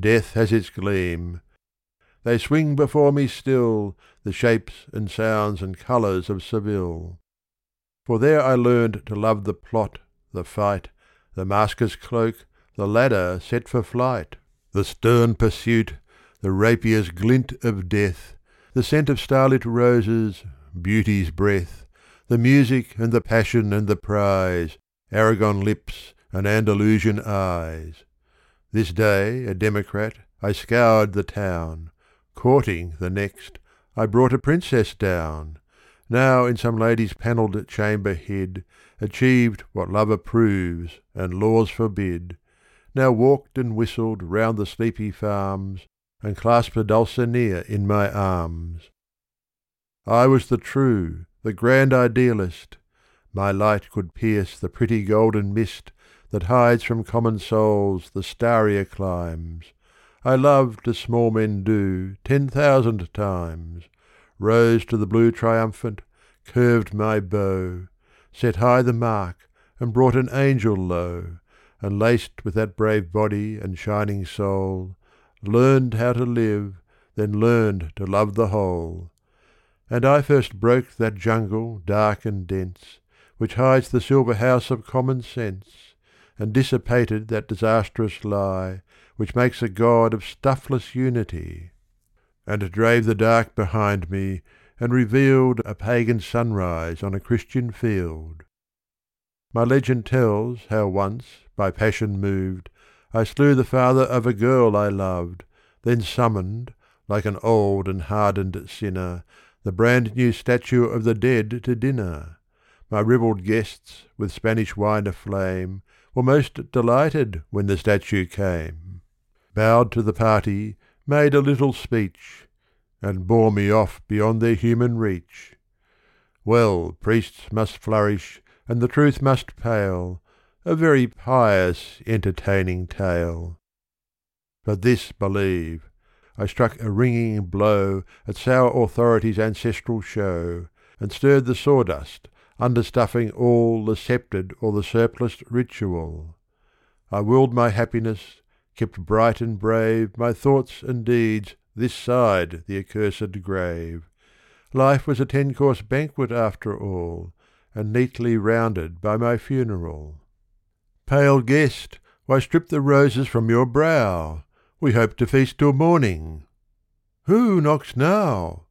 death has its gleam. They swing before me still, the shapes and sounds and colours of Seville. For there I learned to love the plot, the fight, the masker's cloak, the ladder set for flight, the stern pursuit, the rapier's glint of death, the scent of starlit roses, beauty's breath, the music and the passion and the prize, Aragon lips and Andalusian eyes. This day, a democrat, I scoured the town. Courting, the next, I brought a princess down. Now in some lady's panelled chamber hid, Achieved what love approves and laws forbid, Now walked and whistled round the sleepy farms, And clasped a Dulcinea in my arms. I was the true, the grand idealist, My light could pierce the pretty golden mist That hides from common souls the starrier climes. I loved as small men do ten thousand times, Rose to the blue triumphant, curved my bow, Set high the mark and brought an angel low, And laced with that brave body and shining soul, Learned how to live, then learned to love the whole. And I first broke that jungle dark and dense, Which hides the silver house of common sense, And dissipated that disastrous lie Which makes a God of stuffless unity, And drave the dark behind me and revealed A pagan sunrise on a Christian field. My legend tells how once, by passion moved, I slew the father of a girl I loved, Then summoned, like an old and hardened sinner, The brand new statue of the dead to dinner. My ribald guests, with Spanish wine aflame, Were most delighted when the statue came, Bowed to the party, made a little speech, and bore me off beyond their human reach. Well, priests must flourish, and the truth must pale, A very pious, entertaining tale. But this believe, I struck a ringing blow At sour authority's ancestral show, And stirred the sawdust, understuffing all The sceptred or the surpliced ritual. I willed my happiness, kept bright and brave My thoughts and deeds this side the accursed grave. Life was a ten course banquet after all, And neatly rounded by my funeral. Pale guest, why strip the roses from your brow? We hope to feast till morning. Who knocks now?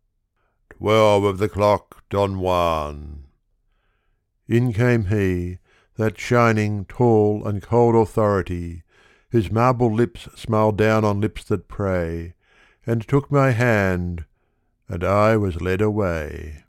Twelve of the clock, Don Juan. In came he, that shining, tall, and cold authority, Whose marble lips smile down on lips that pray, and took my hand, and I was led away.